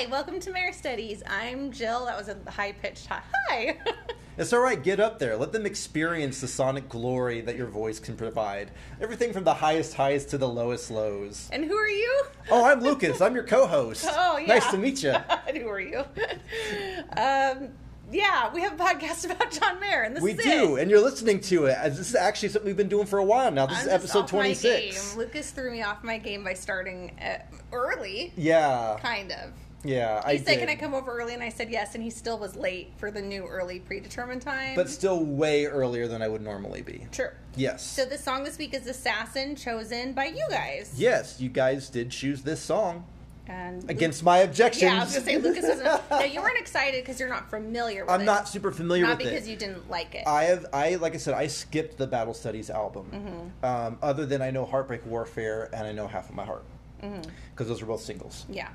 Hi, welcome to Mayer Studies. I'm Jill. That was a high pitched hi. It's all right. Get up there. Let them experience the sonic glory that your voice can provide. Everything from the highest highs to the lowest lows. and who are you? Oh, I'm Lucas. I'm your co-host. Oh, yeah. Nice to meet you. and who are you? um, yeah, we have a podcast about John Mayer, and this We is do, it. and you're listening to it. As This is actually something we've been doing for a while now. This I'm is episode off my 26. game. Lucas threw me off my game by starting uh, early, Yeah, kind of. Yeah. I He said, did. "Can I come over early?" And I said yes, and he still was late for the new early predetermined time. But still, way earlier than I would normally be. true. Yes. So the song this week is "Assassin," chosen by you guys. yes, you guys did choose this song And against my objections. Yeah, I was gonna say Lucas isn't. now you weren't excited because you're not familiar with it. I'm not super familiar Not with it. Not because you didn't like it. I have, I like I said, I skipped the Battle Studies album. Mm-hmm. Um, other than I know Heartbreak Warfare and I know Half of My Heart, Mm-hmm. because those are both singles. yeah.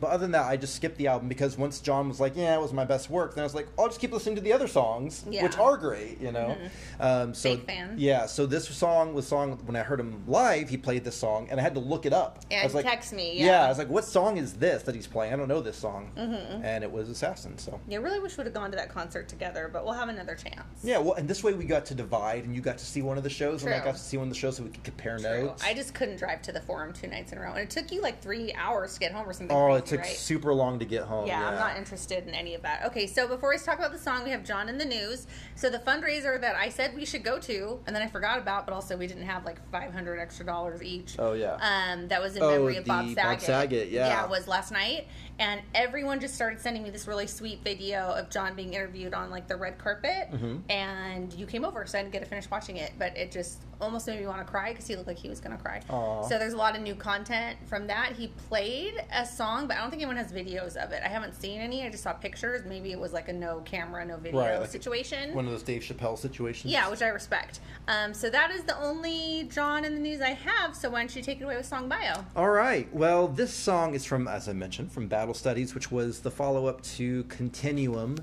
But other than that, I just skipped the album because once John was like, "Yeah, it was my best work," then I was like, "I'll just keep listening to the other songs, Yeah. which are great," you know. Um, so Big fan. yeah, so this song was song when I heard him live, he played this song, and I had to look it up. Yeah, I was like, text me, Yeah. yeah. I was like, "What song is this that he's playing? I don't know this song," Mm-hmm. and it was Assassin. So Yeah, really wish we would have gone to that concert together, but we'll have another chance. yeah, well, and this way we got to divide, and you got to see one of the shows, and I got to see one of the shows, so we could compare True. notes. I just couldn't drive to the forum two nights in a row, and it took you like three hours to get home or something. oh, took right? super long to get home. Yeah, Yeah, I'm not interested in any of that. Okay, so before we talk about the song, we have John in the news. So the fundraiser that I said we should go to, and then I forgot about, but also we didn't have like 500 extra dollars each. Oh, yeah. Um, that was in Oh, memory of Bob Saget. Bob Saget, yeah. Yeah, it was last night, and everyone just started sending me this really sweet video of John being interviewed on like the red carpet, Mm-hmm. and you came over, so I didn't get to finish watching it, but it just almost made me want to cry because he looked like he was gonna cry. Aw. So there's a lot of new content from that. He played a song, but I don't think anyone has videos of it. I haven't seen any. I just saw pictures. Maybe it was like a no camera, no video Right, like situation. One of those Dave Chappelle situations. yeah, which I respect. Um, so that is the only John in the news I have. So why don't you take it away with song bio? All right. Well, this song is from, as I mentioned, from Battle Studies, which was the follow-up to Continuum,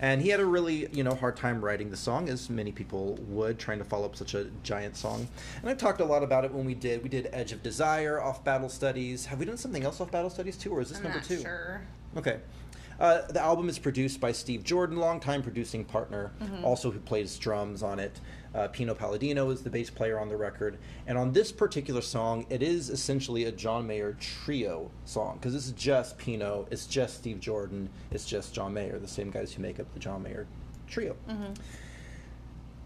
and he had a really, you know, hard time writing the song, as many people would, trying to follow up such a giant song. And I talked a lot about it when we did. We did Edge of Desire off Battle Studies. Have we done something else off Battle Studies too, or is this I'm number two? sure. Okay. Uh, the album is produced by Steve Jordan, longtime producing partner, Mm-hmm. also who plays drums on it. Uh, Pino Palladino is the bass player on the record. And on this particular song, it is essentially a John Mayer trio song because it's just Pino, it's just Steve Jordan, it's just John Mayer, the same guys who make up the John Mayer trio. Mm-hmm.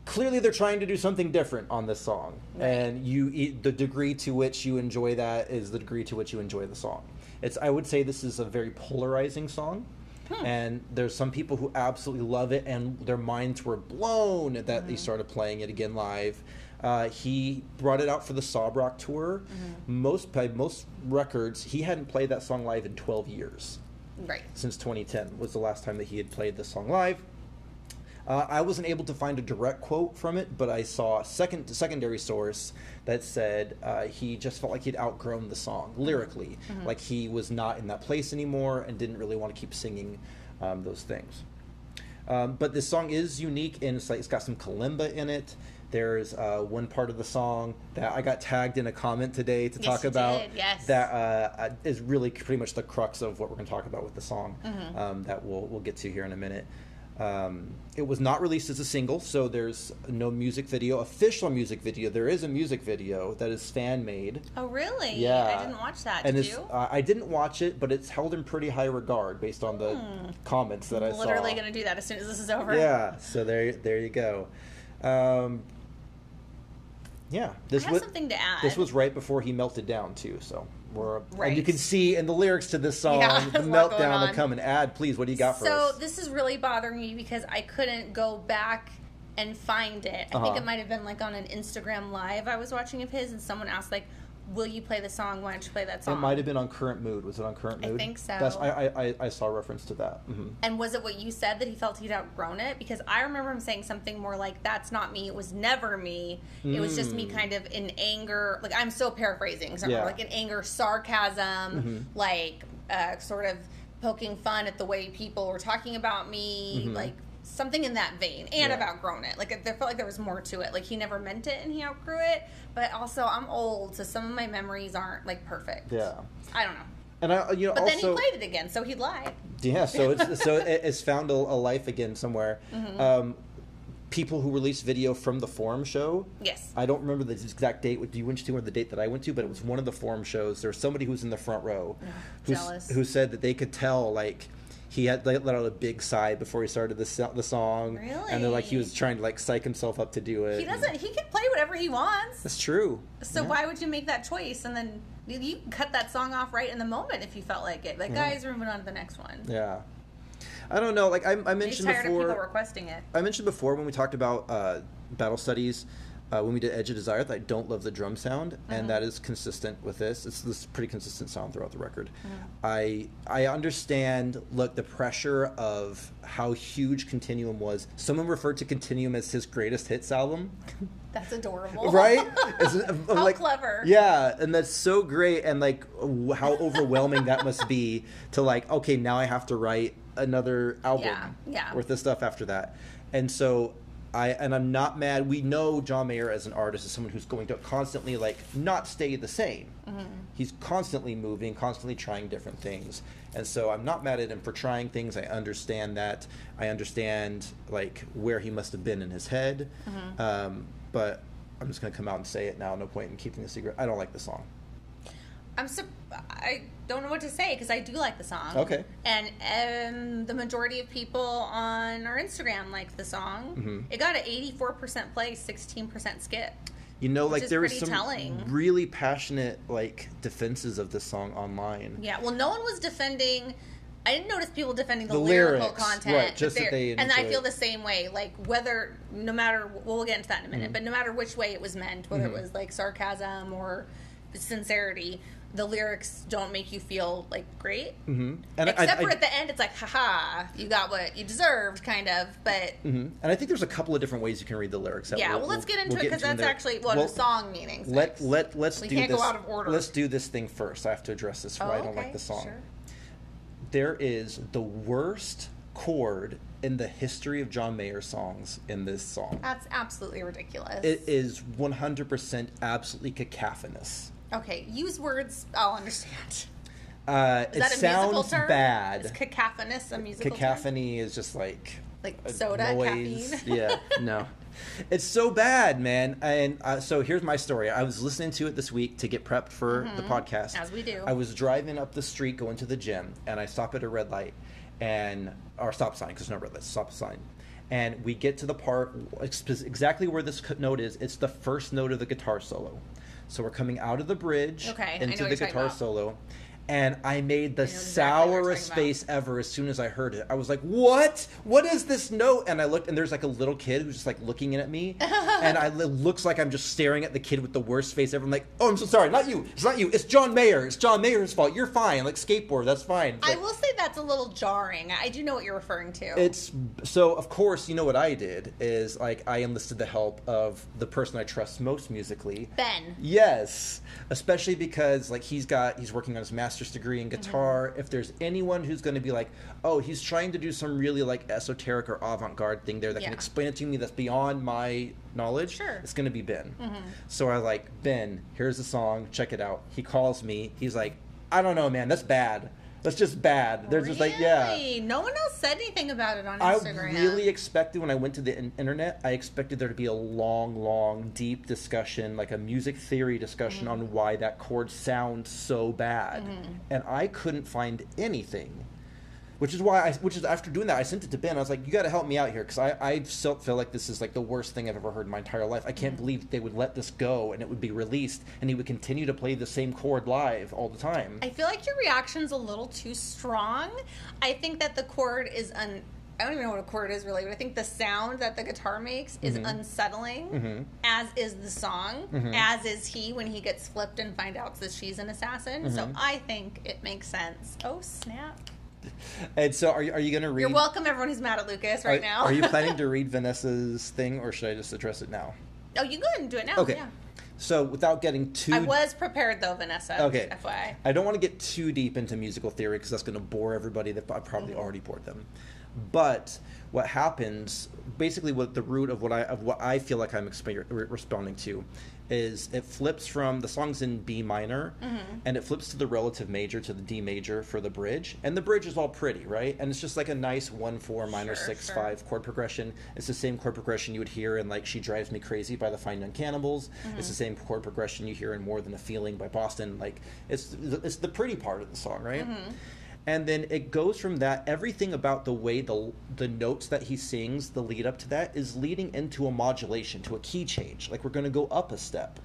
Clearly, they're trying to do something different on this song, Right. and you the degree to which you enjoy that is the degree to which you enjoy the song. It's I would say this is a very polarizing song, Hmm. and there's some people who absolutely love it, and their minds were blown that Mm-hmm. he started playing it again live. Uh, he brought it out for the Sob Rock tour. Mm-hmm. Most by most records, he hadn't played that song live in 12 years Right. since 2010 was the last time that he had played the song live. Uh, I wasn't able to find a direct quote from it, but I saw a second secondary source that said uh, he just felt like he'd outgrown the song lyrically, like he was not in that place anymore and didn't really want to keep singing um, those things. Um, but this song is unique and it's like it's got some kalimba in it. There's uh, one part of the song that I got tagged in a comment today to Yes, talk about did, yes. that uh, uh, is really pretty much the crux of what we're going to talk about with the song Mm-hmm. um, that we'll we'll get to here in a minute. Um, it was not released as a single, so there's no music video, official music video. There is a music video that is fan made. Oh, really? Yeah, I didn't watch that. And Did you? uh, I didn't watch it, but it's held in pretty high regard based on the comments that I I'm saw. Hmm. literally going to do that as soon as this is over. Yeah, so there, there you go. Um, yeah, this I have was something to add. this was right before he melted down too. So we're and you can see in the lyrics to this song Yeah, the there's a lot going meltdown to come and add. Please, what do you got for so us? this is really bothering me because I couldn't go back and find it. I Uh-huh. think it might have been like on an Instagram live I was watching of his, and someone asked like, "Will you play the song? Why don't you play that song? It might have been on Current Mood. Was it on Current Mood? I think so. That's, I, I, I- saw a reference to that. hmm And was it what you said that he felt he'd outgrown it? Because I remember him saying something more like, "That's not me. It was never me. It was just me, kind of in anger." Like I'm still paraphrasing, so Mm. Yeah. like in anger, sarcasm, Mm-hmm. like uh, sort of poking fun at the way people were talking about me, like something in that vein, and. Yeah. I've outgrown it. Like I felt like there was more to it. Like he never meant it, and he outgrew it. But also, I'm old, so some of my memories aren't like perfect. Yeah. I don't know. And I, you know, But then he played it again, so he lied. yeah. So it's so it's found a, a life again somewhere. Mm-hmm. Um, people who released video from the forum show. Yes. I don't remember the exact date what you went to or the date that I went to, but it was one of the forum shows. There was somebody who was in the front row, who's- jealous. who said that they could tell like he had let let out a big sigh before he started the the song, Really? and they're like he was trying to like psych himself up to do it. He doesn't. He can play whatever he wants. That's true. So Yeah. why would you make that choice and then you- cut that song off right in the moment if you felt like it? Like, Yeah. guys, we're moving on to the next one. Yeah. I don't know. Like I, I mentioned tired of before. people requesting it. I mentioned before when we talked about uh, battle studies, uh, when we did Edge of Desire, that I don't love the drum sound, Mm-hmm. and that is consistent with this. It's this pretty consistent sound throughout the record. Mm-hmm. I I understand. Look, the pressure of how huge Continuum was. Someone referred to Continuum as his greatest hits album, That's adorable. right? It's, How like, clever. Yeah, and that's so great, and like how overwhelming that must be to like, okay, now I have to write another album Yeah, yeah. worth of stuff after that, and so. I, and I'm not mad. We know John Mayer as an artist is someone who's going to constantly like not stay the same. Mm-hmm. He's constantly moving, constantly trying different things, and so I'm not mad at him for trying things. I understand that. I understand like where he must have been in his head, Mm-hmm. um, but I'm just gonna come out and say it now. No point in keeping the secret. I don't like the song. I'm so I don't know what to say because I do like the song. Okay. And um, the majority of people on our Instagram like the song. Mhm. It got an 84% play, 16% skip. You know, like there was some telling. really passionate like defenses of this song online. Yeah. Well, no one was defending. I didn't notice people defending the, The lyrical lyrics, content. right, just that they're- and I feel the same way. Like whether, no matter, well, we'll get into that in a minute. Mhm. But no matter which way it was meant, whether Mhm. it was like sarcasm or sincerity, the lyrics don't make you feel like great. hmm And Except I, for I, at the end, it's like, haha, you got what you deserved, kind of. But mhm. and I think there's a couple of different ways you can read the lyrics. yeah, we'll- well, let's get into we'll it because that's actually what Well, the song meaning. Let let let's We do can't go this. out of order. Let's do this thing first. I have to address this. Why I don't like the song. There is the worst chord in the history of John Mayer songs in this song. That's absolutely ridiculous. It is 100% absolutely cacophonous. Okay, use words I'll understand. Uh, Is it that a musical sounds term? bad. Is cacophonous a musical term? Cacophony is just like Like a soda, noise. caffeine? yeah, no. It's so bad, man. And uh, so here's my story. I was listening to it this week to get prepped for the podcast. Mm-hmm. As we do. I was driving up the street going to the gym, and I stop at a red light, and or stop sign because no red light, stop sign. And we get to the part ex- exactly where this note is. It's the first note of the guitar solo. So we're coming out of the bridge Okay, into the guitar solo. And I made the I exactly sourest face ever as soon as I heard it. I was like, "What? What is this note?" And I looked, and there's like a little kid who's just like looking at me, and I it looks like I'm just staring at the kid with the worst face ever. I'm like, "Oh, I'm so sorry, not you. It's not you. It's John Mayer. It's John Mayer's fault. You're fine. Like skateboard, that's fine." I will say that's a little jarring. I do know what you're referring to. It's so of course you know what I did is like I enlisted the help of the person I trust most musically, Ben. Yes, especially because like he's got he's working on his master's degree in guitar. Mm-hmm. If there's anyone who's going to be like, oh, he's trying to do some really like esoteric or avant-garde thing there that can explain it to me that's beyond my knowledge, Sure. it's going to be Ben. Mm-hmm. So I like Ben. Here's the song. Check it out. He calls me. He's like, I don't know, man. That's bad. That's just bad. They're just like, yeah. Really? No one else said anything about it on Instagram. I Instagram. really expected when I went to the in- internet, I expected there to be a long, long, deep discussion, like a music theory discussion on mm-hmm. why that chord sounds so bad, mm-hmm. and I couldn't find anything. Which is why I, which is after doing that, I sent it to Ben. I was like, "You got to help me out here because I, I still feel like this is like the worst thing I've ever heard in my entire life. I can't believe they would let this go and it would be released and he would continue to play the same chord live all the time." I feel like your reaction's a little too strong. I think that the chord is un. I don't even know what a chord is really, but I think the sound that the guitar makes is Mm-hmm. unsettling, as is the song, Mm-hmm. as is he when he gets flipped and find out that she's an assassin. So Mm-hmm. I think it makes sense. Oh snap! and so, are you, are you going to read? You're welcome, everyone who's mad at Lucas right are, now. are you planning to read Vanessa's thing, or should I just address it now? oh, you go ahead and do it now. Okay. Yeah. So without getting too I was prepared though, Vanessa. Okay. FYI. I don't want to get too deep into musical theory because that's going to bore everybody that I probably Mm-hmm. already bored them. But what happens, basically, what the root of what I of what I feel like I'm exp- re- responding to, is it flips from the song's in B minor Mm-hmm. and it flips to the relative major to the D major for the bridge. And the bridge is all pretty, right? And it's just like a nice 1 4 minor Sure, 6 sure. 5 chord progression. It's the same chord progression you would hear in like She Drives Me Crazy by the Fine Young Cannibals. Mm-hmm. It's the same chord progression you hear in More Than a Feeling by Boston. Like it's it's the pretty part of the song, right? Mm-hmm. And then it goes from that. Everything about the way the the notes that he sings, the lead up to that, is leading into a modulation, to a key change. Like we're going to go up a step,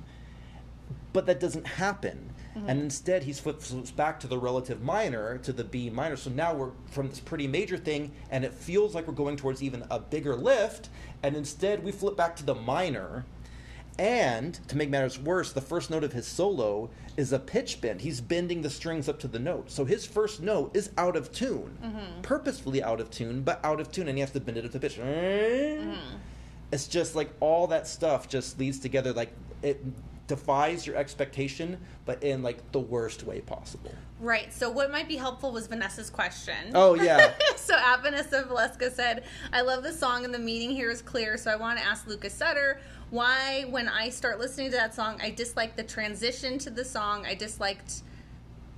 but that doesn't happen. Mm-hmm. And instead, he flips flips back to the relative minor, to the B minor. So now we're from this pretty major thing, and it feels like we're going towards even a bigger lift. And instead, we flip back to the minor. And to make matters worse, the first note of his solo is a pitch bend. He's bending the strings up to the note. So his first note is out of tune, mm-hmm. purposefully out of tune, but out of tune, and he has to bend it up to pitch. Mm-hmm. It's just like all that stuff just leads together. Like it defies your expectation, but in like the worst way possible. Right. So what might be helpful was Vanessa's question. Oh yeah, so at Vanessa Valeska said, I love the song and the meaning here is clear, so I want to ask Lucas Sutter why when I start listening to that song, I dislike the transition to the song. I disliked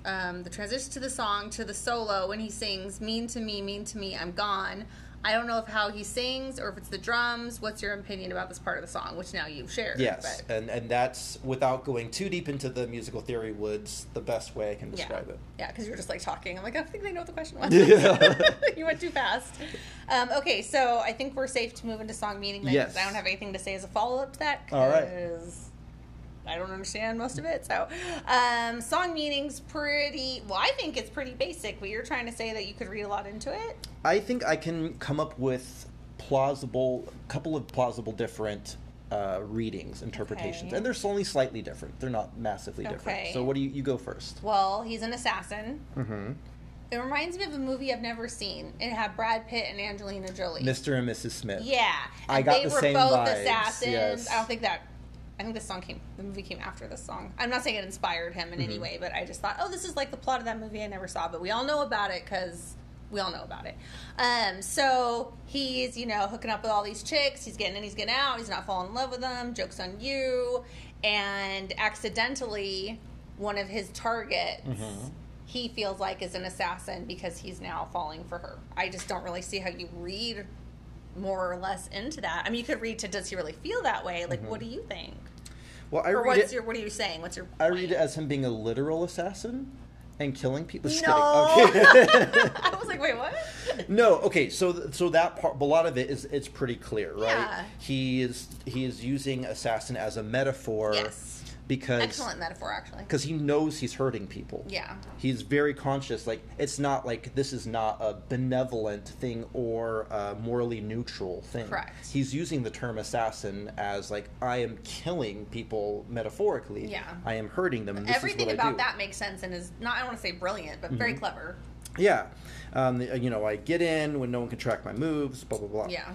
um, the transition to the song to the solo when he sings "Mean to me, mean to me, I'm gone." I don't know if how he sings or if it's the drums. What's your opinion about this part of the song, which now you've shared? yes, but- and and that's without going too deep into the musical theory. Woods the best way I can describe yeah. it. Yeah, because you were just like talking. I'm like, I think they know what the question was. Yeah. you went too fast. Um, okay, so I think we're safe to move into song meaning. Yes. I don't have anything to say as a follow up to that. All right. I don't understand most of it. So, um, song meaning's pretty. Well, I think it's pretty basic. But you're trying to say that you could read a lot into it. I think I can come up with plausible, couple of plausible different uh, readings, interpretations, Okay. and they're only slightly different. They're not massively different. Okay. So what do you you go first? Well, he's an assassin. Mm-hmm. It reminds me of a movie I've never seen. It had Brad Pitt and Angelina Jolie. Mr. and Mrs. Smith. Yeah, I and got they the were same both vibes, assassins. yes. I don't think that. I think this song came. The movie came after this song. I'm not saying it inspired him in any Mm-hmm. way, but I just thought, oh, this is like the plot of that movie I never saw, but we all know about it because we all know about it. Um, so he's you know hooking up with all these chicks. He's getting in, he's getting out. He's not falling in love with them. Jokes on you. And accidentally, one of his targets. Mm-hmm. He feels like is an assassin because he's now falling for her. I just don't really see how you read more or less into that. I mean, you could read to does he really feel that way? Like, what do you think? Well, I Or read what's it. your what are you saying? What's your I point? read it as him being a literal assassin and killing people. Just No. kidding. Okay. I was like, wait, what? no, okay. So, so that part, a lot of it is it's pretty clear, right? Yeah. He is he is using assassin as a metaphor Yes. Because Excellent metaphor, actually. because he knows he's hurting people. Yeah. He's very conscious. Like it's not like this is not a benevolent thing or a morally neutral thing. Correct. He's using the term assassin as like I am killing people metaphorically. Yeah. I am hurting them. This Everything is what I about that makes sense and is not. I don't want to say brilliant, but very clever. Yeah. Um, you know, I get in when no one can track my moves. Blah blah blah. Yeah.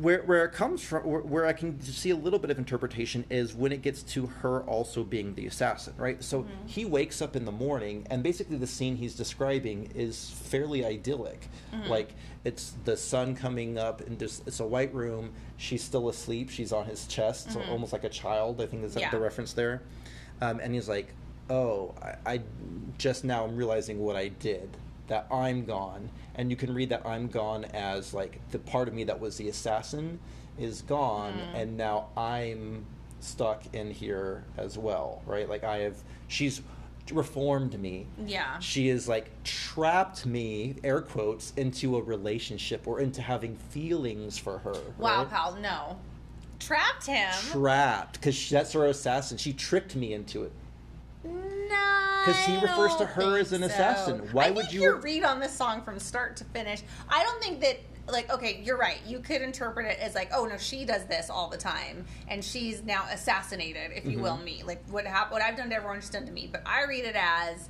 Where where it comes from where, where i can see a little bit of interpretation is when it gets to her also being the assassin right so Mm-hmm. he wakes up in the morning and basically the scene he's describing is fairly idyllic Mm-hmm. like it's the sun coming up and there's it's a white room she's still asleep she's on his chest so almost like a child i think is Mm-hmm. Yeah. the reference there um, and he's like oh I, I just now i'm realizing what i did that i'm gone and you can read that i'm gone as like the part of me that was the assassin is gone Mm. and now i'm stuck in here as well right like i have she's reformed me Yeah. she is like trapped me air quotes into a relationship or into having feelings for her Wow, right? pal. No. Trapped him. trapped because that's her assassin she tricked me into it No, 'Cause he refers to her as an so. assassin. Why I would you- read on this song from start to finish. I don't think that. Like, okay, you're right. You could interpret it as like, oh no, she does this all the time, and she's now assassinated, if you Mm-hmm. will, me. Like what hap- what I've done to everyone, she's done to me. But I read it as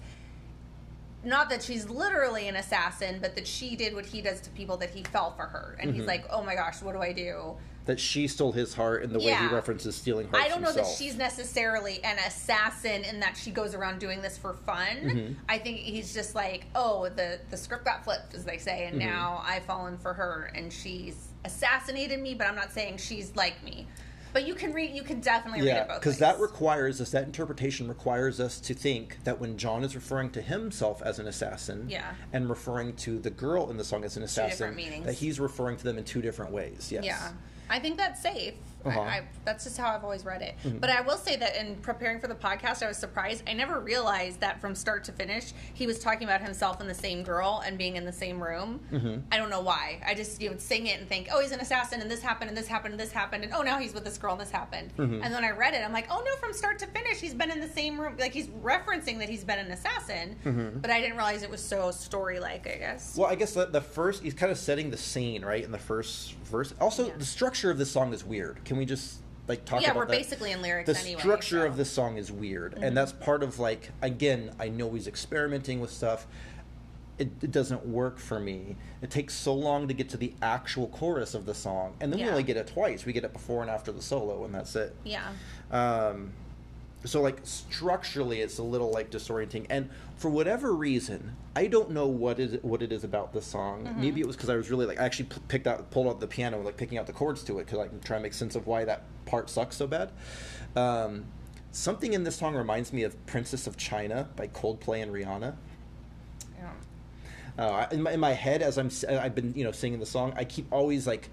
not that she's literally an assassin, but that she did what he does to people that he fell for her, and Mm-hmm. he's like, oh my gosh, what do I do? That she stole his heart in the way he references stealing hearts I don't know that she's necessarily an assassin in that she goes around doing this for fun. Mm-hmm. I think he's just like, oh, the the script got flipped, as they say, and Mm-hmm. now I've fallen for her, and she's assassinated me. But I'm not saying she's like me. But you can read. You can definitely read Yeah, it both because that requires us, that interpretation requires us to think that when John is referring to himself as an assassin Yeah. and referring to the girl in the song as an assassin, that he's referring to them in two different ways. Yes. Yeah. I think that's safe. Uh-huh. I, I, that's just how I've always read it. Mm-hmm. But I will say that in preparing for the podcast, I was surprised. I never realized that from start to finish, he was talking about himself and the same girl and being in the same room. Mm-hmm. I don't know why. I just you would sing it and think, oh, he's an assassin, and this happened, and this happened, and this happened, and oh, now he's with this girl, and this happened. Mm-hmm. And then I read it, I'm like, oh no, from start to finish, he's been in the same room. Like he's referencing that he's been an assassin, but I didn't realize it was so story like. I guess. Mm-hmm. Well, I guess the, the first, he's kind of setting the scene, right, in the first verse. Also, Yeah. the structure of this song is weird. Can we just, like, talk yeah, about we're that? basically in lyrics the anyway. structure so. Mm-hmm. of this song is weird and that's part of like again i know he's experimenting with stuff it, it doesn't work for me it takes so long to get to the actual chorus of the song and then we only get it twice we get it before and after the solo and that's it Yeah. um, so like structurally it's a little like disorienting and for whatever reason i don't know what is what it is about the song Mm-hmm. maybe it was because i was really like i actually p- picked out pulled out the piano like picking out the chords to it because i can try to make sense of why that part sucks so bad um, something in this song reminds me of princess of china by coldplay and rihanna Yeah. uh, in, my, in my head as i'm i've been you know singing the song i keep always like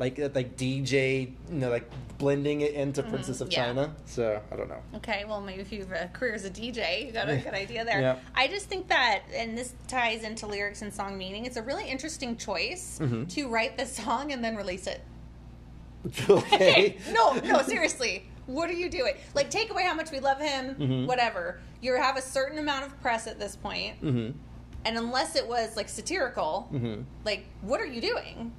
like uh, like dj you know like blending it into princess of Mm-hmm. yeah. china so i don't know Okay, well, maybe if you have a career as a DJ, you got a good idea there. Yeah. I just think that, and this ties into lyrics and song meaning, it's a really interesting choice Mm-hmm. to write the song and then release it. okay no, no, seriously. What are you doing? Like, take away how much we love him, Mm-hmm. whatever. You have a certain amount of press at this point, hmm and unless it was like satirical, Mhm. like, what are you doing?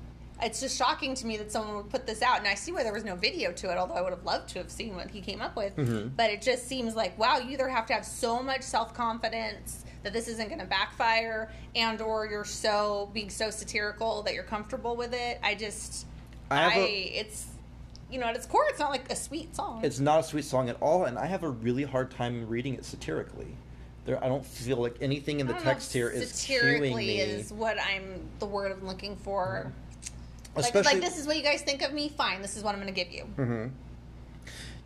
It's just shocking to me that someone would put this out, and I see why there was no video to it. Although I would have loved to have seen what he came up with, Mhm. but it just seems like wow, you either have to have so much self confidence that this isn't going to backfire, and or you're so being so satirical that you're comfortable with it. I just, I I, a- it's, you know, at its core, it's not like a sweet song. it's not a sweet song at all and i have a really hard time reading it satirically there i don't feel like anything in the don't know if text here is satirically is what I'm the word I'm looking for. Like, especially like this is what you guys think of me. Fine, this is what I'm going to give you. Mhm.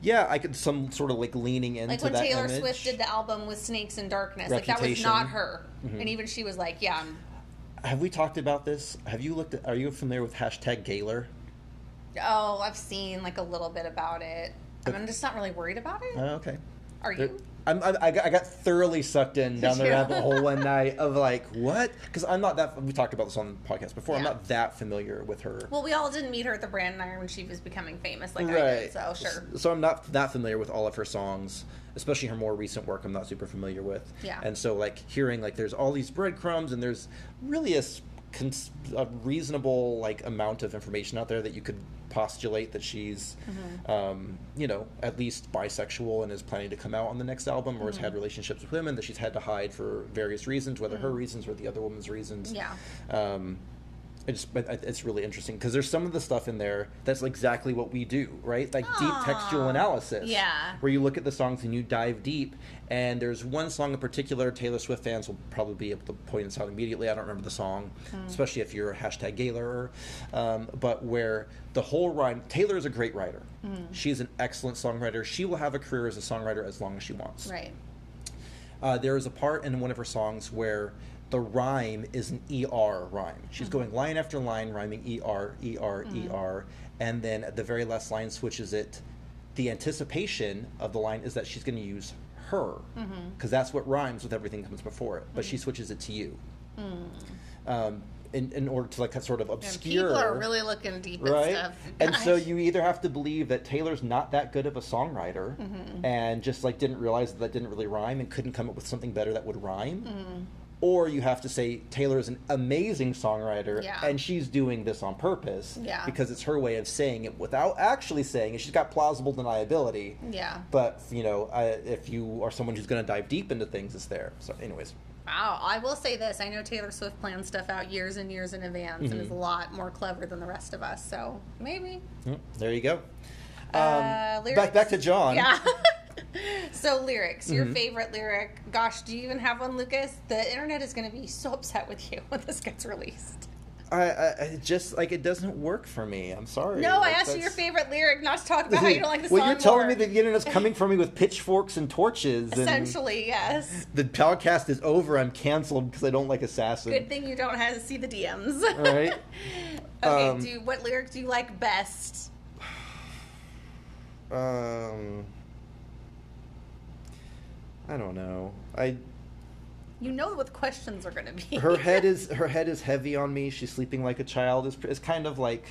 yeah i could some sort of like leaning into Like when Taylor image. Swift did the album with Snakes and Darkness, like that was not her, Mhm. and even she was like, "Yeah, I'm, have we talked about this have you looked at are you familiar with hashtag gaylor oh, I've seen like a little bit about it. Mean, I'm just not really worried about it. oh, okay Are There- you? I'm, I'm, I, got, I got thoroughly sucked in down the rabbit hole one night of like what? Because I'm not that. We talked about this on the podcast before. I'm not that familiar with her. Well, we all didn't meet her at the Brand Iron when she was becoming famous, like I right. did. So sure. So I'm not that familiar with all of her songs, especially her more recent work. I'm not super familiar with. Yeah. And so like hearing like there's all these breadcrumbs and there's really a, a reasonable like amount of information out there that you could postulate that she's, Mm-hmm. um, you know, at least bisexual and is planning to come out on the next album, or has had relationships with women that she's had to hide for various reasons, whether her reasons or the other woman's reasons. Yeah. Um, it's but it's really interesting because there's some of the stuff in there that's exactly what we do, right? Like deep textual analysis. Yeah. Where you look at the songs and you dive deep. And there's one song in particular, Taylor Swift fans will probably be able to point this out immediately. I don't remember the song, especially if you're a hashtag Gaylor. Um, but where the whole rhyme, Taylor is a great writer. She's an excellent songwriter. She will have a career as a songwriter as long as she wants. Right. Uh, there is a part in one of her songs where the rhyme is an ER rhyme. She's going line after line, rhyming ER, ER, ER, and then at the very last line switches it. The anticipation of the line is that she's going to use her, because that's what rhymes with everything that comes before it. But she switches it to you, um, in, in order to like sort of And obscure. people are really looking deep at right? stuff. And so you either have to believe that Taylor's not that good of a songwriter Mm-hmm. and just like didn't realize that that didn't really rhyme and couldn't come up with something better that would rhyme. Mm-hmm. Or you have to say Taylor is an amazing songwriter Yeah. and she's doing this on purpose Yeah. because it's her way of saying it without actually saying it. She's got plausible deniability. Yeah. But, you know, I, if you are someone who's going to dive deep into things, it's there. So, anyways. Wow, I will say this. I know Taylor Swift plans stuff out years and years in advance and Mm-hmm. is a lot more clever than the rest of us. So maybe. Mm, There you go. Um, Uh, lyrics? back, back to John. Yeah. so lyrics, your Mm-hmm. favorite lyric. Gosh, do you even have one, Lucas? The internet is going to be so upset with you when this gets released. I, I I just like it doesn't work for me. I'm sorry. No, I Like, asked you your favorite lyric, not to talk about how you don't like the well, song. you're telling more. me that the internet's coming for me with pitchforks and torches. And Essentially, yes. the podcast is over. I'm canceled because I don't like Assassin. Good thing you don't have to see the DMs. Right. okay, Um, do what lyric do you like best? Um, I don't know. I You know what the questions are going to be. her head is her head is heavy on me. She's sleeping like a child. Is is kind of like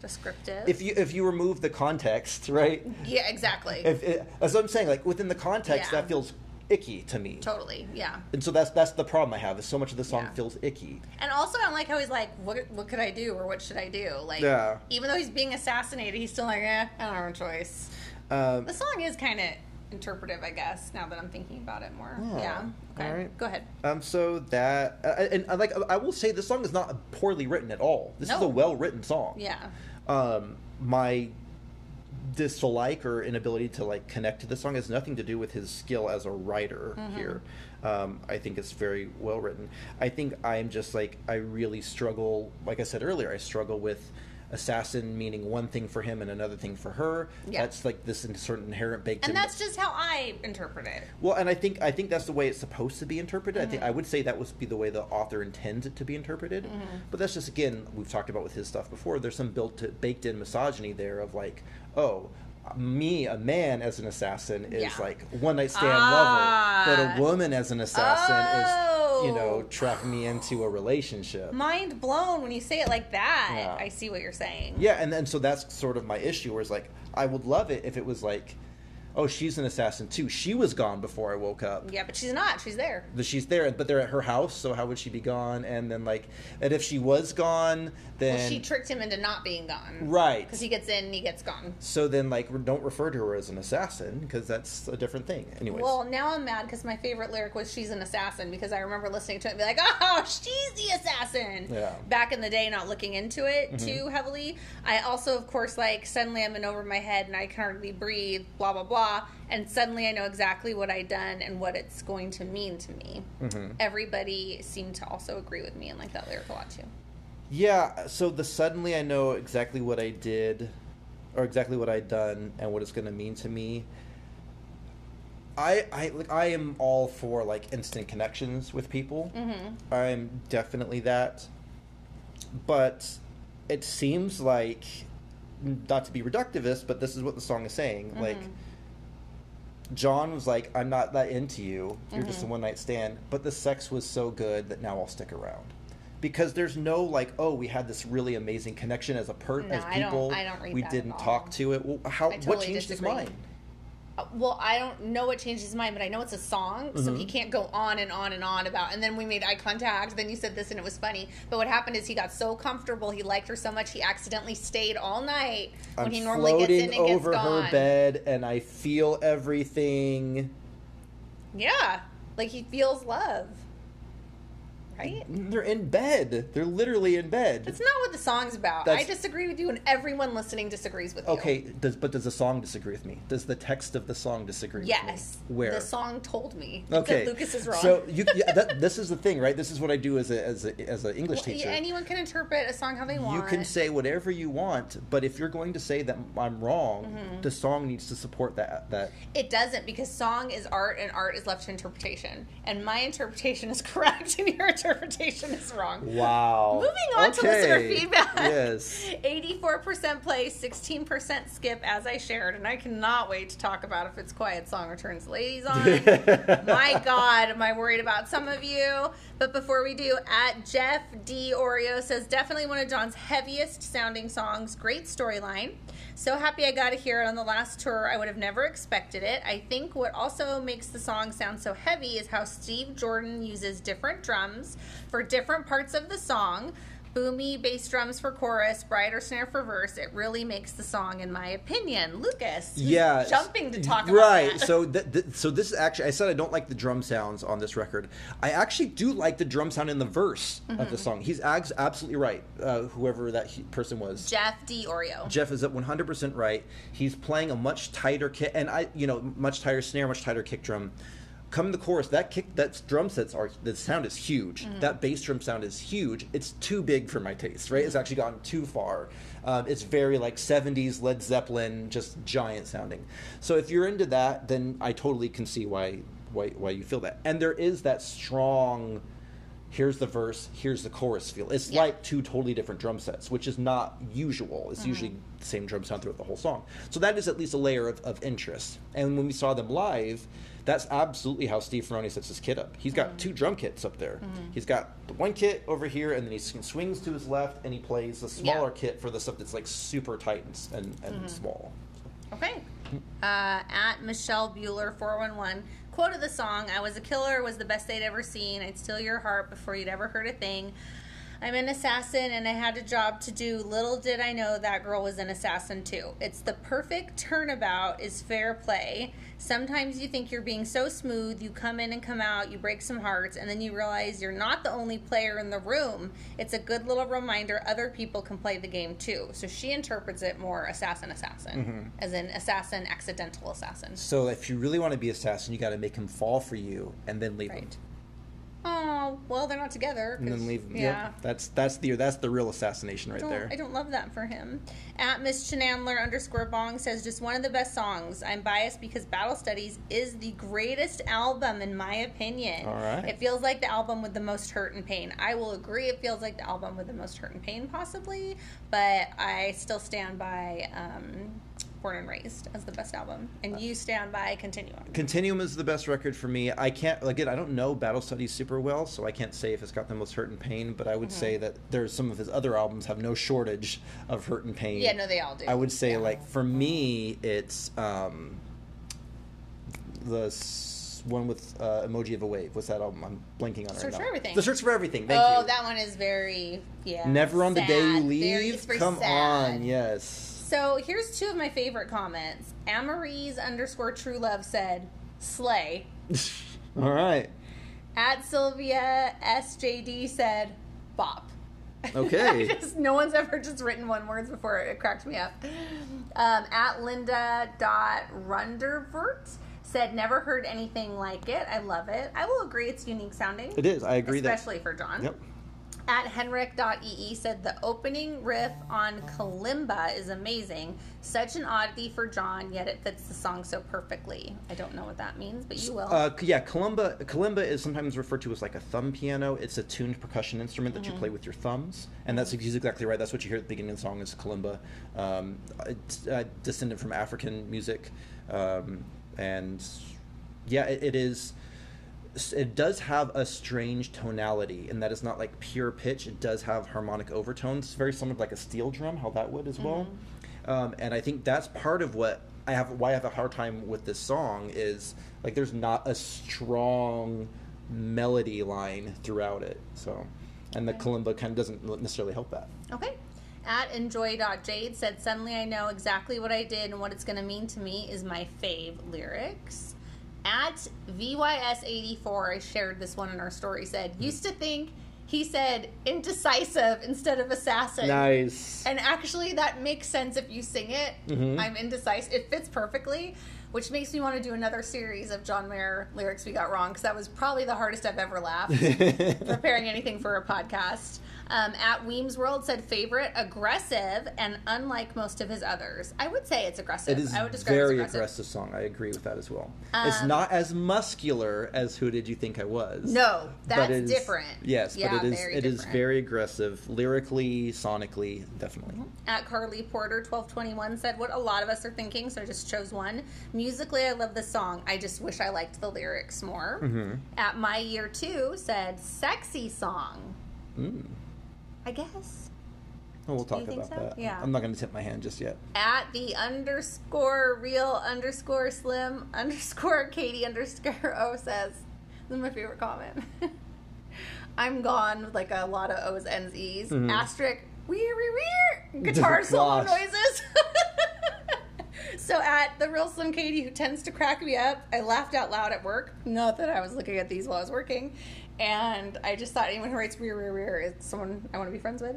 descriptive. if you if you remove the context, right? yeah, exactly. If it, as I'm saying, like within the context, Yeah. that feels icky to me. totally, yeah. And so that's that's the problem I have. Is so much of the song Yeah. feels icky. And also, I don't like how he's like, "What? What could I do? Or what should I do?" Like, Yeah. even though he's being assassinated, he's still like, "Eh, I don't have a choice." Um, The song is kind of interpretive, I guess. Now that I'm thinking about it more, Yeah. yeah. Okay, All right. go ahead. Um, so that uh, and uh, like I will say, this song is not poorly written at all. This is a well written song. Yeah, Um, my dislike or inability to like connect to the song has nothing to do with his skill as a writer Mm-hmm. here. Um, I think it's very well written. I think I'm just like I really struggle. Like I said earlier, I struggle with assassin meaning one thing for him and another thing for her. Yeah. That's like this in- certain inherent baked and in. that's just how I interpret it. Well, and I think I think that's the way it's supposed to be interpreted. I think Mm-hmm. I would say that would be the way the author intends it to be interpreted. Mm-hmm. But that's just again we've talked about with his stuff before. There's some built to, baked in misogyny there of like, oh, me a man as an assassin is Yeah. like one night stand Ah. lover, but a woman as an assassin is you know oh. trap me into a relationship. Mind blown when you say it like that. Yeah. I see what you're saying. Yeah, and then so that's sort of my issue. Where it's like I would love it if it was like, oh, she's an assassin too. She was gone before I woke up. Yeah, but she's not. She's there. that she's there, but they're at her house, so how would she be gone? And then like, and if she was gone, then Well, she tricked him into not being gone. right. Because he gets in and he gets gone. so then like, don't refer to her as an assassin because that's a different thing. Anyways, Well, now I'm mad because my favorite lyric was "She's an assassin" because I remember listening to it and be like, "Oh, she's the assassin." Yeah. Mm-hmm. Back in the day, not looking into it too heavily. I also, of course, like suddenly I'm in over my head and I can hardly breathe. Blah blah blah. And suddenly I know exactly what I done and what it's going to mean to me. Mm-hmm. Everybody seemed to also agree with me and like that lyric a lot too. yeah. So the suddenly I know exactly what I did, or exactly what I'd done, and what it's going to mean to me. I I like I am all for like instant connections with people. Mm-hmm. I'm definitely that. But it seems like, not to be reductivist, but this is what the song is saying. Like, John was like, I'm not that into you. You're just a mm-hmm. one night stand. But the sex was so good that now I'll stick around. Because there's no like, oh, we had this really amazing connection as a per No, as I don't- people. I don't read we didn't talk to it. Well, how? I what changed disagree. his mind? Well, I don't know what changed his mind, but I know it's a song, so Mm-hmm. he can't go on and on and on about. And then we made eye contact. Then you said this, and it was funny. But what happened is he got so comfortable, he liked her so much, he accidentally stayed all night when I'm he normally gets in and gets over gone. her bed, and I feel everything. Yeah, like he feels love, right? They're in bed. They're literally in bed. That's not what the song's about. I disagree with you, and everyone listening disagrees with you. Okay, does but does the song disagree with me? Does the text of the song disagree Yes. with me? Yes. Where? the song told me okay, that Lucas is wrong. So you, yeah, that, this is the thing, right? This is what I do as a as a as an English Well, teacher. anyone can interpret a song how they want. you can say whatever you want, but if you're going to say that I'm wrong, Mm-hmm. the song needs to support that. That It doesn't because song is art and art is left to interpretation. And my interpretation is correct and your interpretation is wrong. wow. Moving on to listener feedback. Yes. 84% play, 16% skip, as I shared. And I cannot wait to talk about if it's Quiet Song or Turns Ladies On. my God, am I worried about some of you? But before we do, at Jeff D. Oreo says, definitely one of John's heaviest sounding songs. Great storyline. So happy I got to hear it on the last tour. I would have never expected it. I think what also makes the song sound so heavy is how Steve Jordan uses different drums for different parts of the song. Boomy bass drums for chorus, brighter snare for verse. It really makes the song, in my opinion. Lucas, yeah jumping to talk about right so th- th- so this is actually i said i don't like the drum sounds on this record i actually do like the drum sound in the verse of Mm-hmm. the song he's abs- absolutely right uh, whoever that he- person was Jeff D. Oreo. Jeff is at 100% right. He's playing a much tighter kick, and I, you know, much tighter snare, much tighter kick drum. Come the chorus, that kick, that drum sets are the sound is huge. Mm-hmm. That bass drum sound is huge. It's too big for my taste, right? It's actually gotten too far. Um, it's very like '70s Led Zeppelin, just giant sounding. So if you're into that, then I totally can see why why why you feel that. And there is that strong. Here's the verse. Here's the chorus feel. It's Yeah. like two totally different drum sets, which is not usual. It's usually the same drum sound throughout the whole song. So that is at least a layer of, of interest. And when we saw them live, that's absolutely how Steve Ferroni sets his kit up. He's got mm-hmm. two drum kits up there. Mm-hmm. He's got the one kit over here, and then he swings to his left, and he plays the smaller kit for the stuff that's like super tight and, and, and mm-hmm. small. Okay. Uh, at Michelle Bueller 411 quote of the song I was a killer was the best they'd ever seen. I'd steal your heart before you'd ever heard a thing. I'm an assassin and I had a job to do. Little did I know that girl was an assassin too. It's the perfect turnabout is fair play. Sometimes you think you're being so smooth, you come in and come out, you break some hearts, and then you realize you're not the only player in the room. It's a good little reminder other people can play the game too. So she interprets it more assassin assassin, mm-hmm. as in assassin, accidental assassin. So if you really want to be assassin, you got to make him fall for you and then leave him. Oh, well, they're not together. And then leave him. Yeah. Yep. That's that's the that's the real assassination right don't, there. I don't love that for him. At Miss Chenandler underscore Bong says just one of the best songs. I'm biased because Battle Studies is the greatest album in my opinion. All right. It feels like the album with the most hurt and pain. I will agree. It feels like the album with the most hurt and pain, possibly, but I still stand by um, Born and Raised as the best album, and you stand by Continuum. Continuum is the best record for me. I can't again. I don't know Battle Studies super well, so I can't say if it's got the most hurt and pain. But I would Mm-hmm. say that there's some of his other albums have no shortage of hurt and pain. Yeah, no, they all do. I would say Yeah. like for me, it's um, the one with uh, emoji of a wave. What's that album? I'm blanking on it Search right for now. Everything. The search for everything. Thank you. oh, you. that one is very yeah. Never on the day you leave. Very- very Come sad. on, yes. So here's two of my favorite comments. Amarise underscore True Love said, "Slay." All right. At Sylvia SJD said, "Bop." Okay. just, no one's ever just written one words before. It cracked me up. Um, at Linda dot Rundervert said, "Never heard anything like it. I love it. I will agree, it's unique sounding. It is. I agree that. especially for John." Yep. At Henrik.ee said the opening riff on Kalimba is amazing. Such an oddity for John, yet it fits the song so perfectly. I don't know what that means, but you will. Uh, yeah, kalimba. Kalimba is sometimes referred to as like a thumb piano. It's a tuned percussion instrument that you play with your thumbs, and that's exactly right. That's what you hear at the beginning of the song is kalimba. Um, it's uh, descended from African music, um, and yeah, it, it is. It does have a strange tonality, in that it's not like pure pitch. It does have harmonic overtones, very similar to like a steel drum, how that would as well. Um, and I think that's part of what I have. Why I have a hard time with this song is like there's not a strong melody line throughout it. So, and the kalimba kind of doesn't necessarily help that. okay. At enjoy.jade said, Suddenly I know exactly what I did and what it's going to mean to me is my fave lyrics. At VYS84, I shared this one in our story, said, Used to think he said indecisive instead of assassin. Nice. And actually, that makes sense if you sing it. Mhm. I'm indecisive. It fits perfectly, which makes me want to do another series of John Mayer lyrics we got wrong because that was probably the hardest I've ever laughed preparing anything for a podcast. Um, at Weems World said favorite aggressive and unlike most of his others. I would say it's aggressive. It is I would describe very it as aggressive. aggressive song. I agree with that as well. it's Um, not as muscular as "Who Did You Think I Was." No, that's is- different. Yes, Yeah, but it is very it is different. very aggressive lyrically, sonically, definitely. At Carly Porter 1221 said what a lot of us are thinking, so I just chose one. Musically, I love the song. I just wish I liked the lyrics more. Mm-hmm. At My Year 2 said sexy song. Mm. I guess. Well, we'll talk about so? that. Yeah. I'm not going to tip my hand just yet. At the underscore real underscore slim underscore Katie underscore O says, this is my favorite comment. I'm gone with like a lot of O's, N's, E's. Mhm. Asterisk, weir, weir, weir, guitar solo noises. so at the real Slim Katie, who tends to crack me up, I laughed out loud at work. Not that I was looking at these while I was working. And I just thought anyone who writes weir, weir, weir is someone I want to be friends with.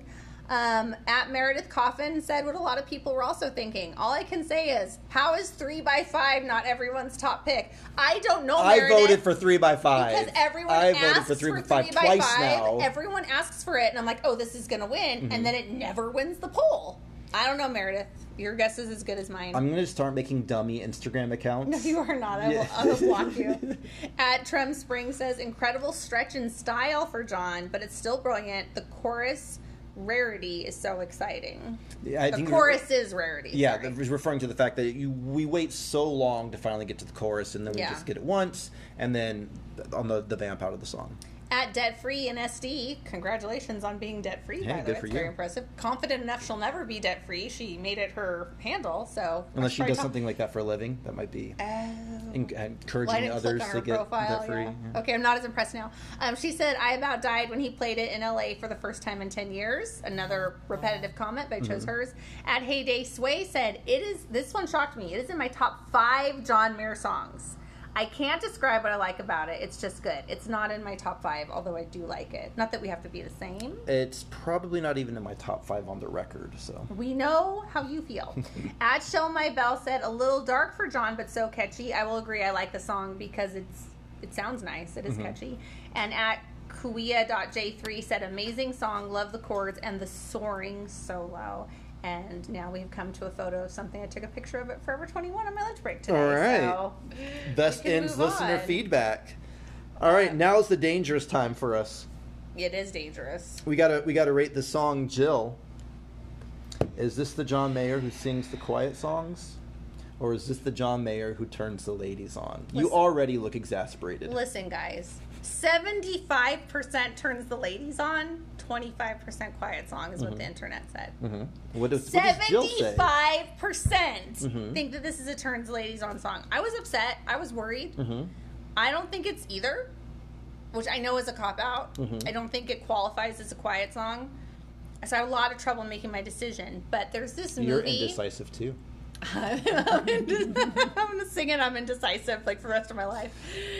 Um, at Meredith Coffin said what a lot of people were also thinking. All I can say is, how is three by five not everyone's top pick? I don't know. I Meredith, voted for three by five. because everyone I asks voted for three by five by twice five. now. Mm-hmm. Everyone asks for it, and I'm like, oh, this is gonna win, and then it never wins the poll. I don't know, Meredith. Your guess is as good as mine. I'm gonna start making dummy Instagram accounts. No, you are not. I will, Yeah. I will block you. At Trem Spring says, incredible stretch and style for John, but it's still brilliant. The chorus rarity is so exciting. Yeah, I the think- chorus is rarity. Yeah, sorry. referring to the fact that you we wait so long to finally get to the chorus, and then we Yeah. just get it once, and then on the the vamp out of the song. At debt free in SD, congratulations on being debt free. Hey, by the way, it's very you. impressive. Confident enough she'll never be debt free. She made it her handle, so Unless she does something like that for a living, that might be Oh. en- Well, encouraging didn't others to get profile. debt free. yeah. Okay, I'm not as impressed now. Um, she said, "I about died when he played it in LA for the first time in 10 years." Another repetitive comment, but I chose Mm-hmm. hers. At Heyday Sway said, "It is this one shocked me. It is in my top five John Mayer songs. I can't describe what I like about it. It's just good. It's not in my top five, although I do like it. Not that we have to be the same." It's probably not even in my top five on the record. So We know how you feel. At Show My Bell said a little dark for John, but so catchy. I will agree. I like the song because it's it sounds nice. It is Mm-hmm. catchy. And at Kuia.j3 said amazing song, love the chords and the soaring solo. And now we've come to a photo of something. I took a picture of it Forever 21 on my lunch break today. All right. So best ends listener on. feedback. All right, now's the dangerous time for us. it is dangerous. We gotta we gotta rate the song Jill. Is this the John Mayer who sings the quiet songs? Or is this the John Mayer who turns the ladies on? You already look exasperated. Listen, guys. 75% turns the ladies on, 25% quiet song is what Mm-hmm. the internet said. hmm What, does, what does Jill say? Seventy-five percent Mhm. think that this is a turns the ladies on song. I was upset. I was worried. hmm I don't think it's either, which I know is a cop out. Mhm. I don't think it qualifies as a quiet song. So I had a lot of trouble making my decision. But there's this movie. You're indecisive too. I'm, I'm gonna sing it. I'm indecisive like for the rest of my life.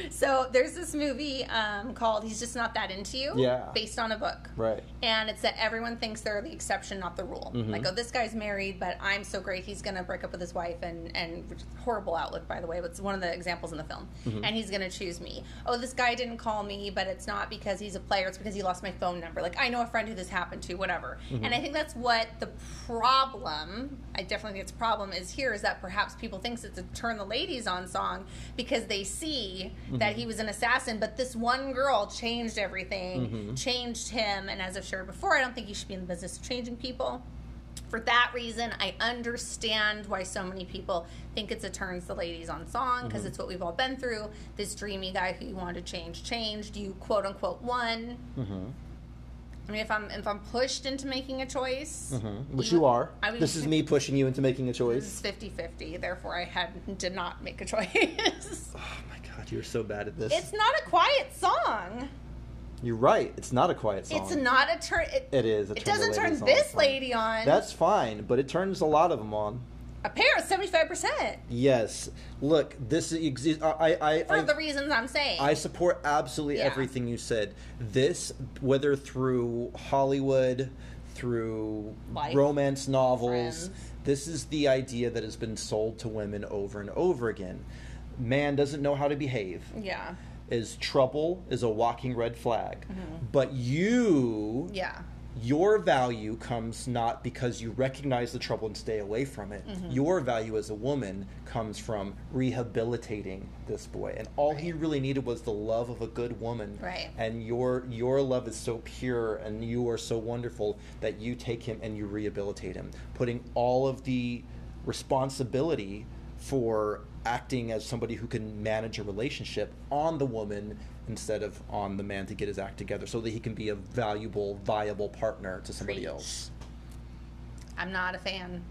So there's this movie um, called "He's Just Not That Into You," Yeah. based on a book, Right. and it's that everyone thinks they're the exception, not the rule. Mhm. Like, oh, this guy's married, but I'm so great, he's gonna break up with his wife, and and which is a horrible outlook, by the way. But it's one of the examples in the film, Mm-hmm. and he's gonna choose me. Oh, this guy didn't call me, but it's not because he's a player; it's because he lost my phone number. Like, I know a friend who this happened to, whatever. Mm-hmm. And I think that's what the problem. I definitely think it's a problem is here is that perhaps people thinks it's a turn the ladies on song because they see that he mm-hmm. was an assassin, but this one girl changed everything, mm-hmm. changed him, and as I've shared before, I don't think you should be in the business of changing people. For that reason, I understand why so many people think it's a turns the ladies on song because mm-hmm. it's what we've all been through. This dreamy guy who you wanted to change changed. You quote unquote won. I mean, if I'm if I'm pushed into making a choice, hmm Which you are. I would- this is me pushing you into making a This choice. is 50-50, therefore I had did not make a choice. Oh my god, you're so bad at this. it's not a quiet song. You're right. It's not a quiet song. It's not a turn. It, It is. a it turn doesn't turn this song. lady on. That's fine, but it turns a lot of them on. A pair seventy five percent Yes. Look, this is. I. I. for I, the reasons I'm saying. I support absolutely Yeah. everything you said. This, whether through Hollywood, through Life. romance novels, Friends. this is the idea that has been sold to women over and over again. Man doesn't know how to behave. yeah, Is trouble is a walking red flag. Mm-hmm. But you yeah, your value comes not because you recognize the trouble and stay away from it. Mm-hmm. Your value as a woman comes from rehabilitating this boy. And all he really needed was the love of a good woman. Right. And your your love is so pure and you are so wonderful that you take him and you rehabilitate him, putting all of the responsibility for acting as somebody who can manage a relationship on the woman instead of on the man to get his act together so that he can be a valuable viable partner to somebody Preach. else I'm not a fan.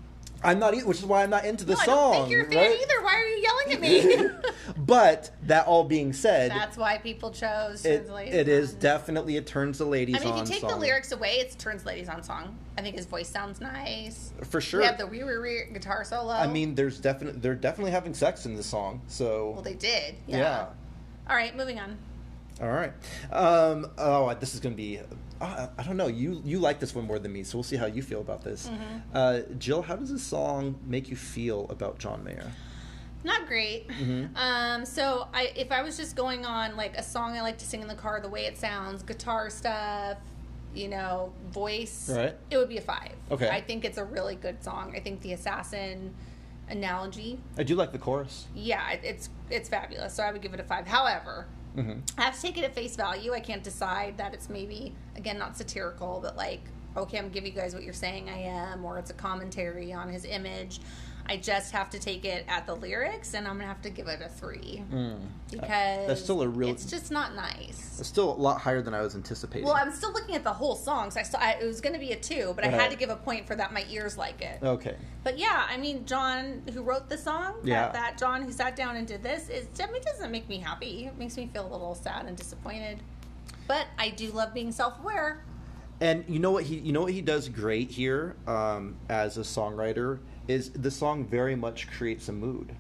i'm not either which is why i'm not into the no, song I don't think you're a fan right? either. Why are you yelling at me? but that all being said That's why people chose it, the Ladies it is definitely it turns the ladies I mean, if you take the song. lyrics away, it's Turns Ladies On song. I think his voice sounds nice. for sure We have the wee wee wee guitar solo. i mean there's definitely they're definitely having sex in the song so well, they did. yeah. Yeah. All right, moving on. All right. Um, oh, this is going to be. Uh, I don't know. You you like this one more than me, so we'll see how you feel about this. Mm-hmm. Uh, Jill, how does this song make you feel about John Mayer? Not great. Mhm. Um, so I, if I was just going on like a song I like to sing in the car, the way it sounds, guitar stuff, you know, voice, Right. it would be a five. Okay. I think it's a really good song. I think the assassin analogy, I do like the chorus. yeah, it- it's it's fabulous. So I would give it a five. However, hmm I have to take it at face value. I can't decide that it's maybe again not satirical, but like okay, I'm giving you guys what you're saying I am, or it's a commentary on his image. I just have to take it at the lyrics, and I'm gonna have to give it a three because Mm. That's still a real- It's just not nice. It's still a lot higher than I was anticipating. Well, I'm still looking at the whole song, so I saw I, it was gonna be a two, but I had to give a point for that. My ears like it. okay. But yeah, I mean, John, who wrote the song, Yeah. that, that John who sat down and did this, is I it doesn't make me happy. It makes me feel a little sad and disappointed. But I do love being self-aware. And you know what he you know what he does great here um, as a songwriter is the song very much creates a mood.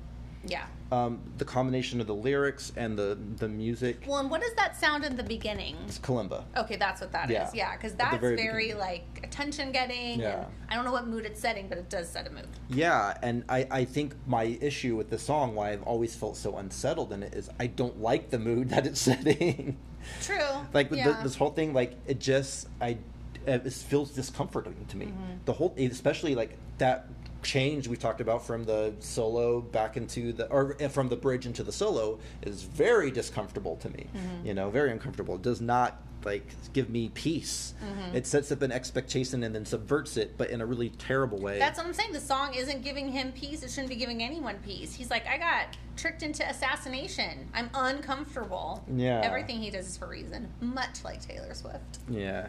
Yeah. Um, the combination of the lyrics and the the music. Well, and what does that sound in the beginning? It's kalimba. Okay, that's what that is. Yeah. Yeah, because that's very very, like attention getting. Yeah. I don't know what mood it's setting, but it does set a mood. Yeah, and I, I think my issue with the song, why I've always felt so unsettled in it, is I don't like the mood that it's setting. True. like yeah. the, this whole thing, like it just I it feels discomforting to me. Mm-hmm. The whole, especially like that change we talked about from the solo back into the or from the bridge into the solo is very discomfortable to me. Mm-hmm. You know, very uncomfortable. It does not like give me peace. Mm-hmm. It sets up an expectation and then subverts it, but in a really terrible way. That's what I'm saying. The song isn't giving him peace. It shouldn't be giving anyone peace. He's like, I got tricked into assassination. I'm uncomfortable. Yeah. Everything he does is for a reason, much like Taylor Swift. yeah.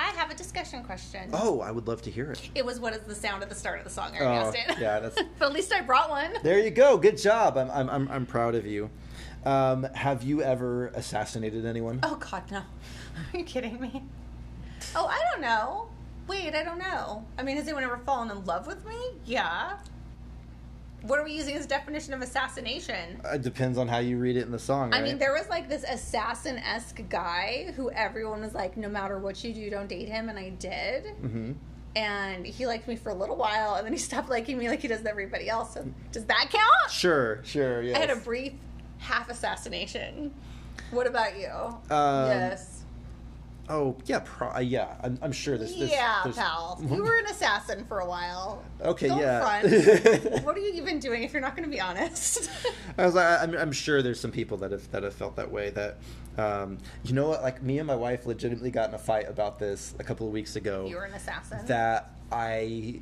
I have a discussion question. Oh, I would love to hear it. It was what is the sound at the start of the song? I Oh, already it. yeah, that's- but at least I brought one. There you go. Good job. I'm I'm I'm, I'm proud of you. Um, have you ever assassinated anyone? Oh God, no! Are you kidding me? Oh, I don't know. Wait, I don't know. I mean, has anyone ever fallen in love with me? Yeah. What are we using as definition of assassination? It depends on how you read it in the song. I mean, there was like this assassin esque guy who everyone was like, no matter what you do, don't date him, and I did. hmm And he liked me for a little while, and then he stopped liking me like he does everybody else. So does that count? Sure, sure. Yes. I had a brief half assassination. What about you? Um, yes. Oh yeah, pro- uh, yeah. I'm, I'm sure there's. there's yeah, there's- pal. You were an assassin for a while. Okay, Don't yeah. front. what are you even doing if you're not going to be honest? I was like, I'm, I'm sure there's some people that have that have felt that way. That, um, you know what? Like me and my wife legitimately got in a fight about this a couple of weeks ago. you were an assassin. that I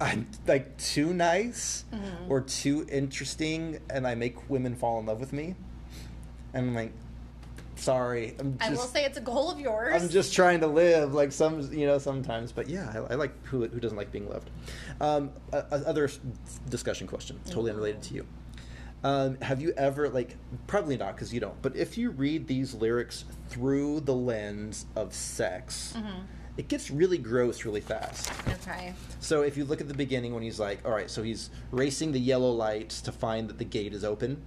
I'm like too nice Mm-hmm. or too interesting and I make women fall in love with me. And I'm like, sorry. I'm I will say it's a goal of yours. I'm just trying to live like some you know sometimes but yeah I, I like who, who doesn't like being loved um, a, a other discussion question totally unrelated to you um, have you ever like probably not because you don't but if you read these lyrics through the lens of sex Mm-hmm. it gets really gross really fast Okay. so if you look at the beginning when he's like all right so he's racing the yellow lights to find that the gate is open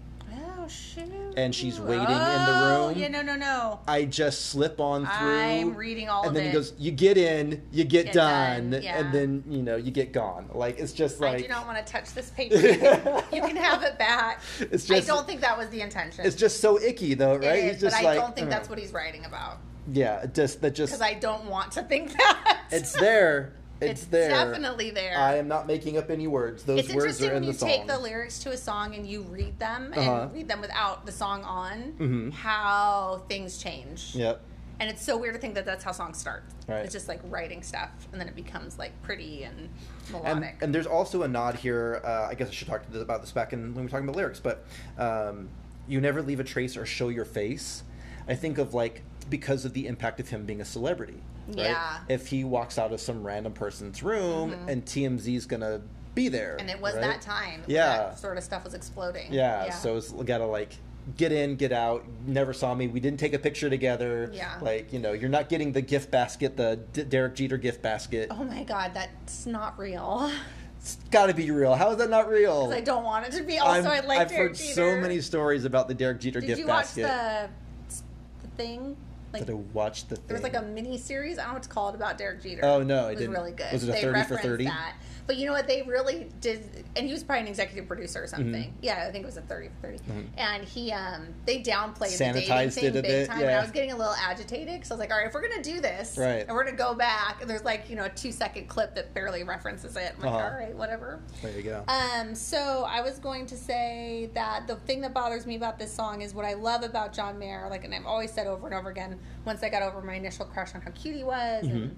Oh shoot. And she's waiting in the Oh, room. Yeah, no, no, no. I just slip on through. I'm reading all and then it. he goes, "You get in, you get, Get done, done, yeah. and then you know you get gone." Like it's just like I do not want to touch this paper. You can, have it back. It's I don't think that was the intention. it's just so icky though, right? It is, He's just but I like, don't think that's uh-huh. what he's writing about Yeah, just that just because I don't want to think that. it's there. It's, It's there. definitely there. I am not making up any words. Those it's words are in the song. It's interesting when you take the lyrics to a song and you read them and Uh-huh. read them without the song on, Mhm. how things change. Yep. And it's so weird to think that that's how songs start. Right. It's just like writing stuff, and then it becomes like pretty and And, melodic. and there's also a nod here. Uh, I guess I should talk to this, about this back in when we were talking about lyrics, but um, you never leave a trace or show your face. I think of like because of the impact of him being a celebrity. Right? Yeah. If he walks out of some random person's room mm-hmm. and TMZ's gonna be there, And it was right? that time. Yeah. That sort of stuff was exploding. Yeah, so it's gotta like get in, get out. Never saw me. We didn't take a picture together. Yeah. Like you know, you're not getting the gift basket, the D- Derek Jeter gift basket. Oh my god, that's not real. It's got to be real. How is that not real? I don't want it to be. Also, I'm- I like I've Derek heard Jeter. so many stories about the Derek Jeter Did gift you watch basket. the thing. Like Did I watch the? Thing? there was like a mini series. I don't know what to call it about Derek Jeter. Oh, no, I it was didn't. really good. Was it a they 30 for 30? That. But you know what? They really did, and he was probably an executive producer or something. Mhm. Yeah, I think it was a thirty for 30 Mhm. And he, um, they downplayed the dating Sanitized thing it a big bit, time. And yeah. I was getting a little agitated because I was like, all right, if we're gonna do this, Right. and we're gonna go back, and there's like you know a two second clip that barely references it. I'm like, Uh-huh. all right, whatever. There you go. Um, so I was going to say that the thing that bothers me about this song is what I love about John Mayer, like, and I've always said over and over again. Once I got over my initial crush on how cute he was, and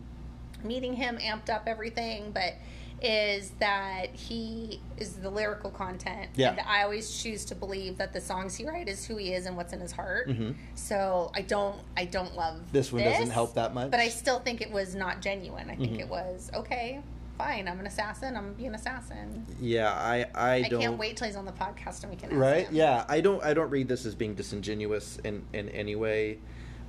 meeting him amped up everything, but is that he is the lyrical content. Yeah. And I always choose to believe that the songs he writes is who he is and what's in his heart. Mhm. So I don't, I don't love This one doesn't help that much. But I still think it was not genuine. I think Mhm. it was okay. Fine, I'm an assassin. I'm gonna be an assassin. yeah, I I, I don't. can't wait till he's on the podcast and we can ask Right? him. Yeah, I don't. I don't read this as being disingenuous in in any way.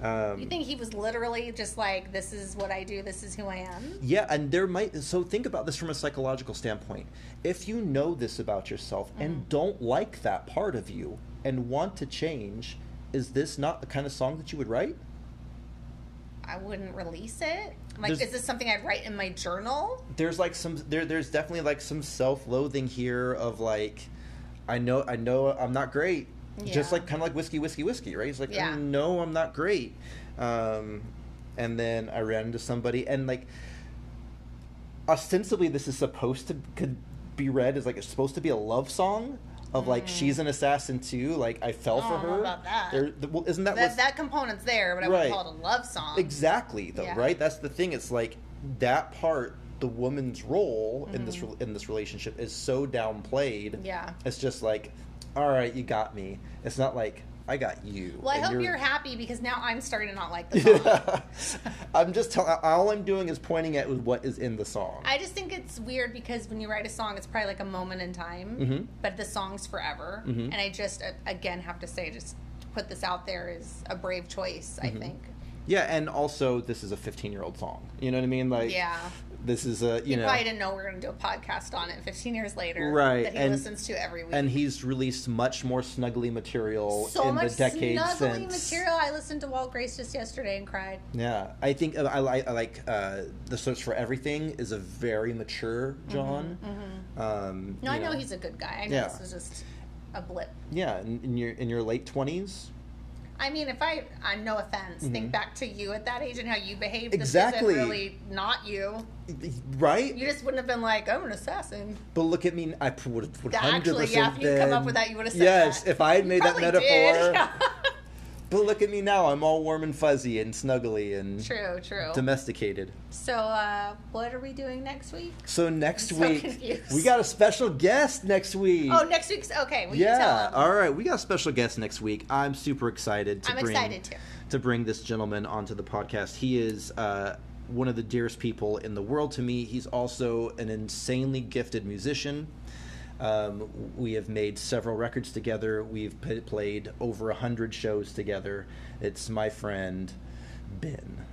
Um, You think he was literally just like, "This is what I do. This is who I am." Yeah, and there might so think about this from a psychological standpoint. If you know this about yourself Mm-hmm. and don't like that part of you and want to change, is this not the kind of song that you would write? I wouldn't release it. Like, There's- is this something I'd write in my journal? There's like some there there's definitely like some self-loathing here of like I know I know I'm not great. Just like kind of like whiskey whiskey whiskey, right? He's like Yeah. I know I'm not great. Um and then I ran into somebody and like ostensibly this is supposed to could be read as like it's supposed to be a love song of like she's an assassin too like i fell Mm. I for her about that. There- the- well, isn't that, That that component's there, but I Right. wouldn't call it a love song. exactly though Yeah. right that's the thing it's like that part the woman's role in Mm-hmm. this re- in this relationship is so downplayed Yeah. it's just like all right you got me it's not like i got you Well, I hope you're- you're happy because now I'm starting to not like the song. Yeah. i'm just telling all i'm doing is pointing at what is in the song I just think it's weird because when you write a song, it's probably like a moment in time, Mhm. but the song's forever. Mhm. And I just, again, have to say, just put this out there is a brave choice, I Mhm. think. Yeah, and also this is a 15 year old song. You know what I mean? Like, Yeah. This is a you You know, probably didn't know we were going to do a podcast on it 15 years later. Right, That he and- listens to every week. and he's released much more snuggly material so in much the decade snuggly since. material. I listened to Walt Grace just yesterday and cried. Yeah, I think I, like I like uh, the search for everything is a very mature John. Um, Mm-hmm, No, you I know he's a good guy. I know Yeah. this was just a blip. yeah in, in your in your late 20s. I mean, if I, uh, no offense, Mhm. think back to you at that age and how you behaved. This Exactly. isn't really not you. Right? You just wouldn't have been like, I'm an assassin. But look at me. I would have Actually, yeah, if you'd come up with that, you would have said Yes, that. if I had made that metaphor. did. But look at me now. I'm all warm and fuzzy and snuggly and true, true. domesticated. So, uh, what are we doing next week? So next I'm so week confused. we got a special guest next week. Oh, next week's okay. We can yeah. All right, we got a special guest next week. I'm super excited to I'm bring excited too. to bring this gentleman onto the podcast. He is uh, one of the dearest people in the world to me. He's also an insanely gifted musician. Um, we have made several records together. We've p- played over a hundred shows together. It's my friend Ben.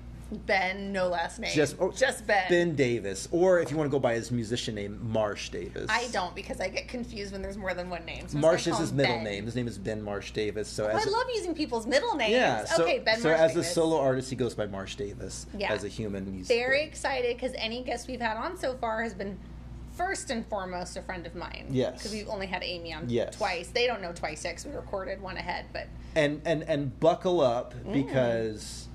Ben, no last name. Just oh, just Ben. Ben Davis, or if you want to go by his musician name, Marsh Davis. I don't because I get confused when there's more than one name. So Marsh is his middle Ben. name. His name is Ben Marsh Davis. So Oh, as I a- love using people's middle names. yeah, so, okay, Ben Marsh Davis. so Marsh as Davis. a solo artist, he goes by Marsh Davis. Yeah. As a human, he's Very excited because any guest we've had on so far has been first and foremost a friend of mine. Yes. Because we've only had Amy on Yes. twice. They don't know twice yet 'cause we recorded one ahead, but and and and buckle up Mm. because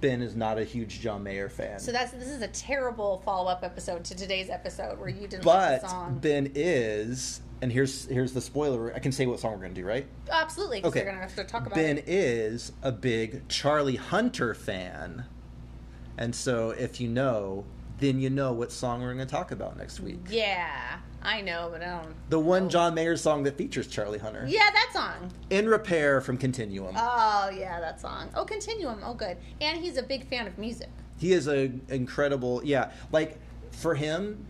Ben is not a huge John Mayer fan. so that's this is a terrible follow up episode to today's episode where you didn't like but the song. Ben is, and here's here's the spoiler. I can say what song we're gonna do, right? Absolutely, Okay. we're gonna have to talk about Ben it. is a big Charlie Hunter fan, and so if you know, then you know what song we're gonna talk about next week. Yeah, I know, but I don't. The one know. John Mayer song that features Charlie Hunter. Yeah, that song. In Repair from Continuum. Oh yeah, that song. Oh, Continuum. Oh, good. And he's a big fan of music. He is a incredible, yeah. Like for him,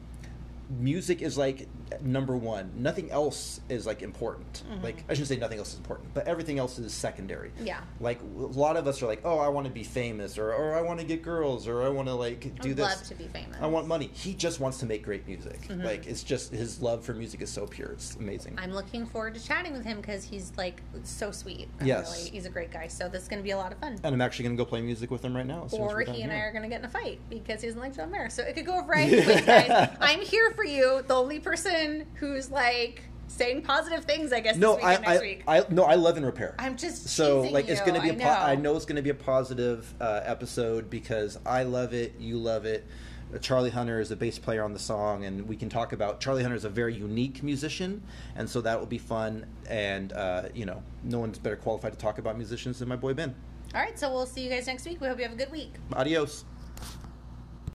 music is like number one. Nothing else is like important. Mm-hmm. Like I shouldn't say nothing else is important, but everything else is secondary. Yeah. Like a lot of us are like, oh, I want to be famous, or or I want to get girls, or I want to like do would this. love to be famous. I want money. He just wants to make great music. Mhm. Like it's just his love for music is so pure. It's amazing. I'm looking forward to chatting with him because he's like so sweet. I'm Yes. really, he's a great guy. So this is going to be a lot of fun. and I'm actually gonna go play music with him right now. as soon as or he and I are going to get in a fight because he doesn't like John Mayer. So it could go variety guys. I'm here for you. The only person who's like saying positive things, I guess, No, I, I, week. I, no, I love In Repair. I'm just so like it's gonna be a I po- I know it's gonna be a positive uh, episode because I love it, you love it. Uh, Charlie Hunter is a bass player on the song, and we can talk about Charlie Hunter is a very unique musician, and so that will be fun. And uh, you know, no one's better qualified to talk about musicians than my boy Ben. All right, so we'll see you guys next week. We hope you have a good week. Adios.